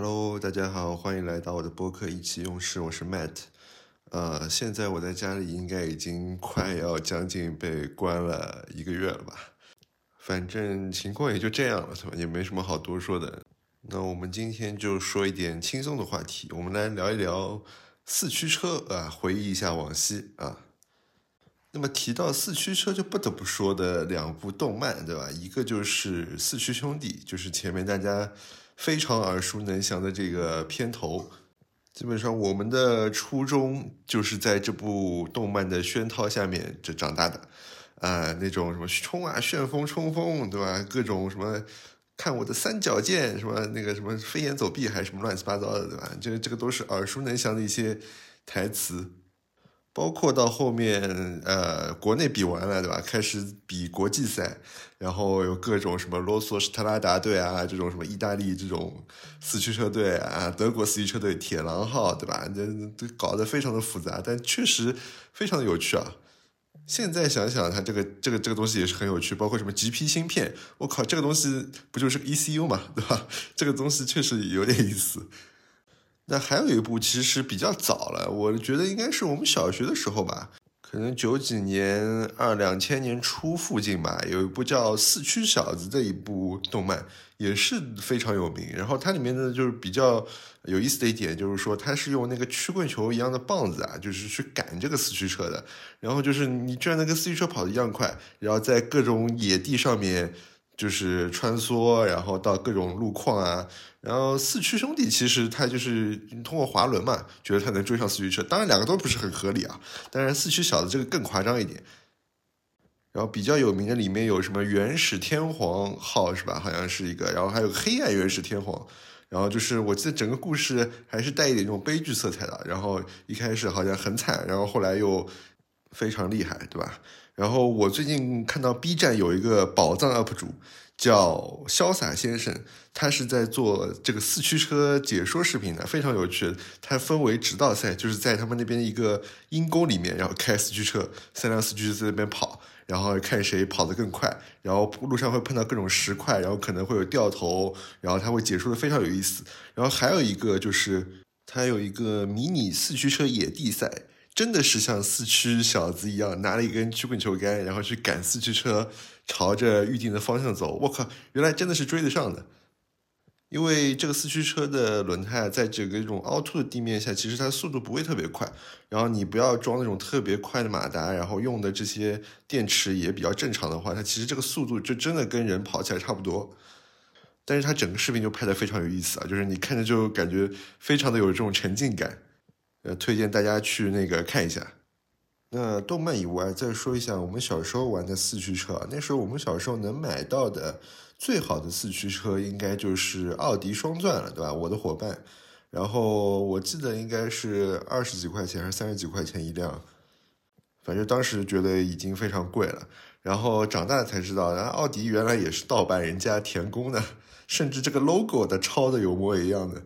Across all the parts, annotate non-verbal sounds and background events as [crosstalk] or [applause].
Hello，大家好，欢迎来到我的播客一起用事，我是 Matt。呃，现在我在家里应该已经快要将近被关了一个月了吧，反正情况也就这样了，是吧？也没什么好多说的。那我们今天就说一点轻松的话题，我们来聊一聊四驱车啊，回忆一下往昔啊。那么提到四驱车，就不得不说的两部动漫，对吧？一个就是《四驱兄弟》，就是前面大家非常耳熟能详的这个片头。基本上我们的初中就是在这部动漫的熏陶下面这长大的，啊，那种什么冲啊，旋风冲锋，对吧？各种什么看我的三角剑，什么那个什么飞檐走壁，还是什么乱七八糟的，对吧？这这个都是耳熟能详的一些台词。包括到后面，呃，国内比完了，对吧？开始比国际赛，然后有各种什么罗索施特拉达队啊，这种什么意大利这种四驱车队啊，德国四驱车队铁狼号，对吧？这这搞得非常的复杂，但确实非常的有趣啊。现在想想，它这个这个这个东西也是很有趣，包括什么 GP 芯片，我靠，这个东西不就是 ECU 嘛，对吧？这个东西确实有点意思。那还有一部其实比较早了，我觉得应该是我们小学的时候吧，可能九几年二两千年初附近吧，有一部叫《四驱小子》的一部动漫，也是非常有名。然后它里面呢，就是比较有意思的一点，就是说它是用那个曲棍球一样的棒子啊，就是去赶这个四驱车的。然后就是你居然能跟四驱车跑得一样快，然后在各种野地上面。就是穿梭，然后到各种路况啊，然后四驱兄弟其实他就是通过滑轮嘛，觉得他能追上四驱车，当然两个都不是很合理啊，当然四驱小子这个更夸张一点。然后比较有名的里面有什么原始天皇号是吧？好像是一个，然后还有黑暗原始天皇，然后就是我记得整个故事还是带一点这种悲剧色彩的，然后一开始好像很惨，然后后来又非常厉害，对吧？然后我最近看到 B 站有一个宝藏 UP 主叫潇洒先生，他是在做这个四驱车解说视频的，非常有趣。他分为直道赛，就是在他们那边一个阴沟里面，然后开四驱车，三辆四驱车在那边跑，然后看谁跑得更快。然后路上会碰到各种石块，然后可能会有掉头，然后他会解说的非常有意思。然后还有一个就是他有一个迷你四驱车野地赛。真的是像四驱小子一样，拿了一根曲棍球杆，然后去赶四驱车，朝着预定的方向走。我靠，原来真的是追得上的。因为这个四驱车的轮胎在整个这种凹凸的地面下，其实它速度不会特别快。然后你不要装那种特别快的马达，然后用的这些电池也比较正常的话，它其实这个速度就真的跟人跑起来差不多。但是它整个视频就拍的非常有意思啊，就是你看着就感觉非常的有这种沉浸感。呃，推荐大家去那个看一下。那动漫以外，再说一下我们小时候玩的四驱车。那时候我们小时候能买到的最好的四驱车，应该就是奥迪双钻了，对吧？我的伙伴。然后我记得应该是二十几块钱还是三十几块钱一辆，反正当时觉得已经非常贵了。然后长大了才知道，然后奥迪原来也是盗版人家田宫的，甚至这个 logo 的抄的有模一样的。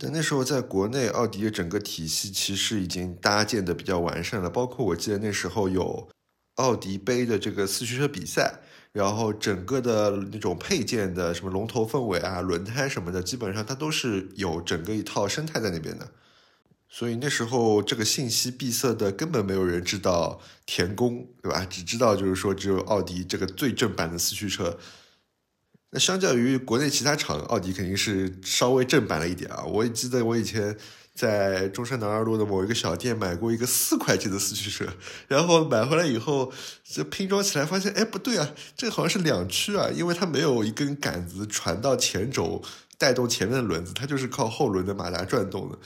但那时候在国内，奥迪的整个体系其实已经搭建的比较完善了。包括我记得那时候有奥迪杯的这个四驱车比赛，然后整个的那种配件的什么龙头凤尾啊、轮胎什么的，基本上它都是有整个一套生态在那边的。所以那时候这个信息闭塞的，根本没有人知道田宫，对吧？只知道就是说只有奥迪这个最正版的四驱车。那相较于国内其他厂，奥迪肯定是稍微正版了一点啊。我记得我以前在中山南二路的某一个小店买过一个四块钱的四驱车，然后买回来以后，这拼装起来发现，哎，不对啊，这个好像是两驱啊，因为它没有一根杆子传到前轴带动前面的轮子，它就是靠后轮的马达转动的。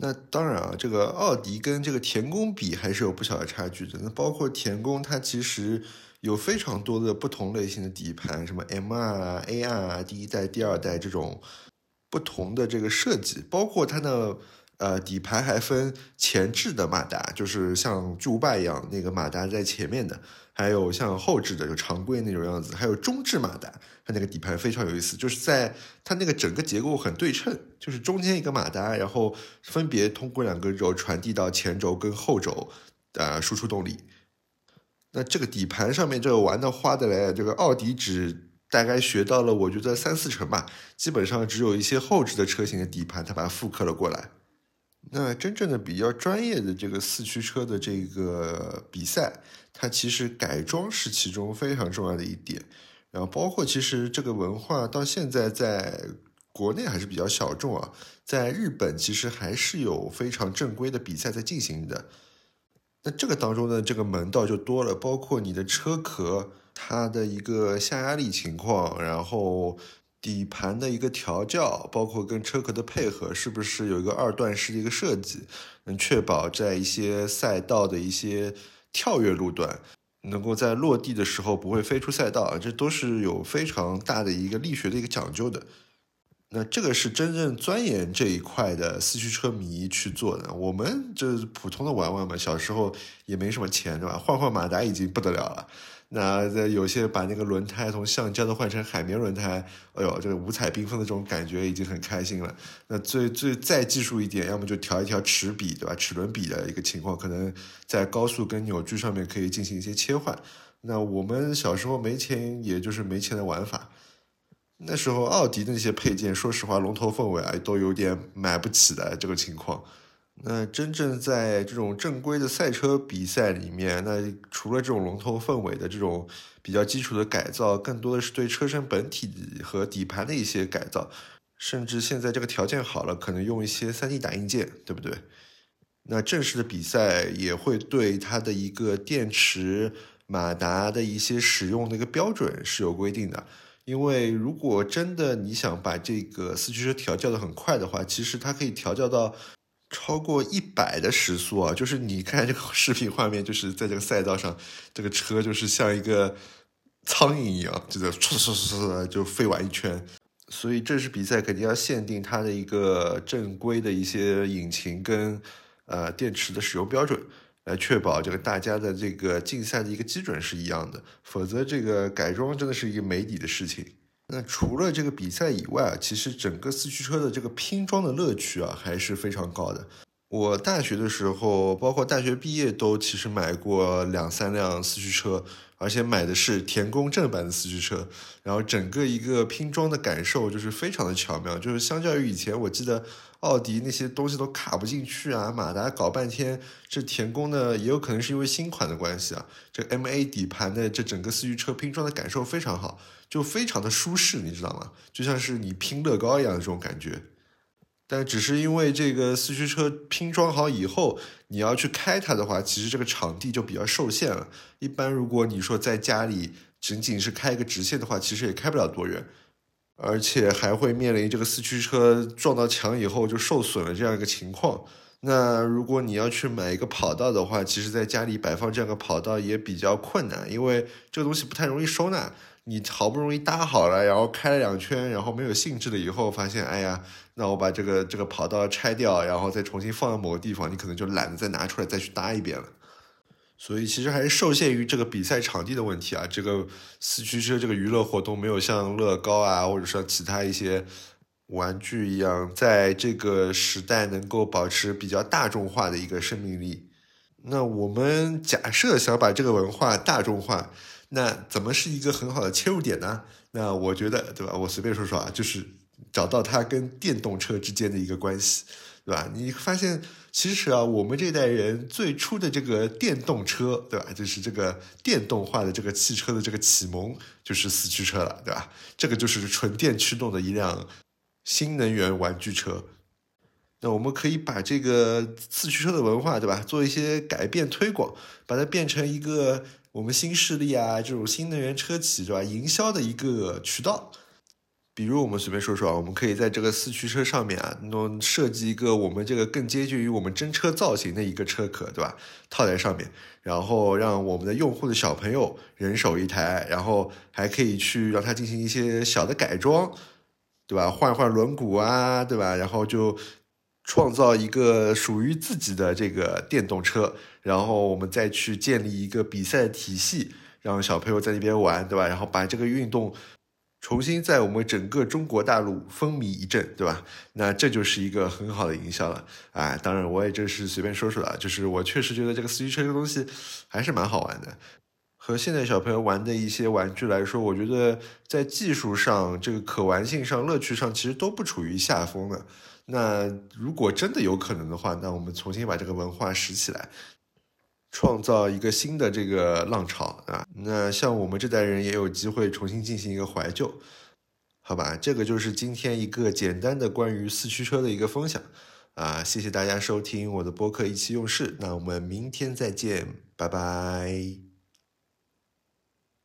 那当然啊，这个奥迪跟这个田宫比还是有不小的差距的。那包括田宫，它其实。有非常多的不同类型的底盘，什么 M 二、A 二、第一代、第二代这种不同的这个设计，包括它的呃底盘还分前置的马达，就是像巨无霸一样，那个马达在前面的，还有像后置的，就常规那种样子，还有中置马达，它那个底盘非常有意思，就是在它那个整个结构很对称，就是中间一个马达，然后分别通过两个轴传递到前轴跟后轴，呃输出动力。那这个底盘上面这个玩的花的嘞，这个奥迪只大概学到了，我觉得三四成吧，基本上只有一些后置的车型的底盘，它把它复刻了过来。那真正的比较专业的这个四驱车的这个比赛，它其实改装是其中非常重要的一点。然后包括其实这个文化到现在在国内还是比较小众啊，在日本其实还是有非常正规的比赛在进行的。那这个当中呢，这个门道就多了，包括你的车壳。它的一个下压力情况，然后底盘的一个调教，包括跟车壳的配合，是不是有一个二段式的一个设计，能确保在一些赛道的一些跳跃路段，能够在落地的时候不会飞出赛道，这都是有非常大的一个力学的一个讲究的。那这个是真正钻研这一块的四驱车迷去做的。我们这普通的玩玩嘛，小时候也没什么钱，对吧？换换马达已经不得了了。那在有些把那个轮胎从橡胶的换成海绵轮胎，哎呦，这个五彩缤纷的这种感觉已经很开心了。那最最再技术一点，要么就调一调齿比，对吧？齿轮比的一个情况，可能在高速跟扭矩上面可以进行一些切换。那我们小时候没钱，也就是没钱的玩法。那时候奥迪的那些配件，说实话，龙头凤尾啊，都有点买不起的这个情况。那真正在这种正规的赛车比赛里面，那除了这种龙头凤尾的这种比较基础的改造，更多的是对车身本体和底盘的一些改造，甚至现在这个条件好了，可能用一些 3D 打印件，对不对？那正式的比赛也会对它的一个电池、马达的一些使用的一个标准是有规定的。因为如果真的你想把这个四驱车调教的很快的话，其实它可以调教到。超过一百的时速啊！就是你看这个 [laughs] 视频画面，就是在这个赛道上，这个车就是像一个苍蝇一样，就在唰唰唰唰就飞完一圈。所以正式比赛肯定要限定它的一个正规的一些引擎跟呃电池的使用标准，来确保这个大家的这个竞赛的一个基准是一样的。否则这个改装真的是一个没底的事情。那除了这个比赛以外啊，其实整个四驱车的这个拼装的乐趣啊，还是非常高的。我大学的时候，包括大学毕业，都其实买过两三辆四驱车，而且买的是田宫正版的四驱车。然后整个一个拼装的感受就是非常的巧妙，就是相较于以前，我记得奥迪那些东西都卡不进去啊，马达搞半天，这田宫呢也有可能是因为新款的关系啊，这 MA 底盘的这整个四驱车拼装的感受非常好。就非常的舒适，你知道吗？就像是你拼乐高一样的这种感觉。但只是因为这个四驱车拼装好以后，你要去开它的话，其实这个场地就比较受限了。一般如果你说在家里仅仅是开一个直线的话，其实也开不了多远，而且还会面临这个四驱车撞到墙以后就受损了这样一个情况。那如果你要去买一个跑道的话，其实在家里摆放这样的跑道也比较困难，因为这个东西不太容易收纳。你好不容易搭好了，然后开了两圈，然后没有兴致了，以后发现，哎呀，那我把这个这个跑道拆掉，然后再重新放到某个地方，你可能就懒得再拿出来再去搭一遍了。所以其实还是受限于这个比赛场地的问题啊。这个四驱车这个娱乐活动没有像乐高啊，或者说其他一些玩具一样，在这个时代能够保持比较大众化的一个生命力。那我们假设想把这个文化大众化。那怎么是一个很好的切入点呢？那我觉得，对吧？我随便说说啊，就是找到它跟电动车之间的一个关系，对吧？你发现其实啊，我们这代人最初的这个电动车，对吧？就是这个电动化的这个汽车的这个启蒙，就是四驱车了，对吧？这个就是纯电驱动的一辆新能源玩具车。那我们可以把这个四驱车的文化，对吧？做一些改变推广，把它变成一个。我们新势力啊，这种新能源车企是吧？营销的一个渠道，比如我们随便说说啊，我们可以在这个四驱车上面啊，弄设计一个我们这个更接近于我们真车造型的一个车壳，对吧？套在上面，然后让我们的用户的小朋友人手一台，然后还可以去让它进行一些小的改装，对吧？换换轮毂啊，对吧？然后就。创造一个属于自己的这个电动车，然后我们再去建立一个比赛体系，让小朋友在那边玩，对吧？然后把这个运动重新在我们整个中国大陆风靡一阵，对吧？那这就是一个很好的营销了。哎，当然我也这是随便说说的，就是我确实觉得这个四驱车这个东西还是蛮好玩的。和现在小朋友玩的一些玩具来说，我觉得在技术上、这个可玩性上、乐趣上，其实都不处于下风的。那如果真的有可能的话，那我们重新把这个文化拾起来，创造一个新的这个浪潮啊！那像我们这代人也有机会重新进行一个怀旧，好吧？这个就是今天一个简单的关于四驱车的一个分享啊！谢谢大家收听我的播客意气用事，那我们明天再见，拜拜。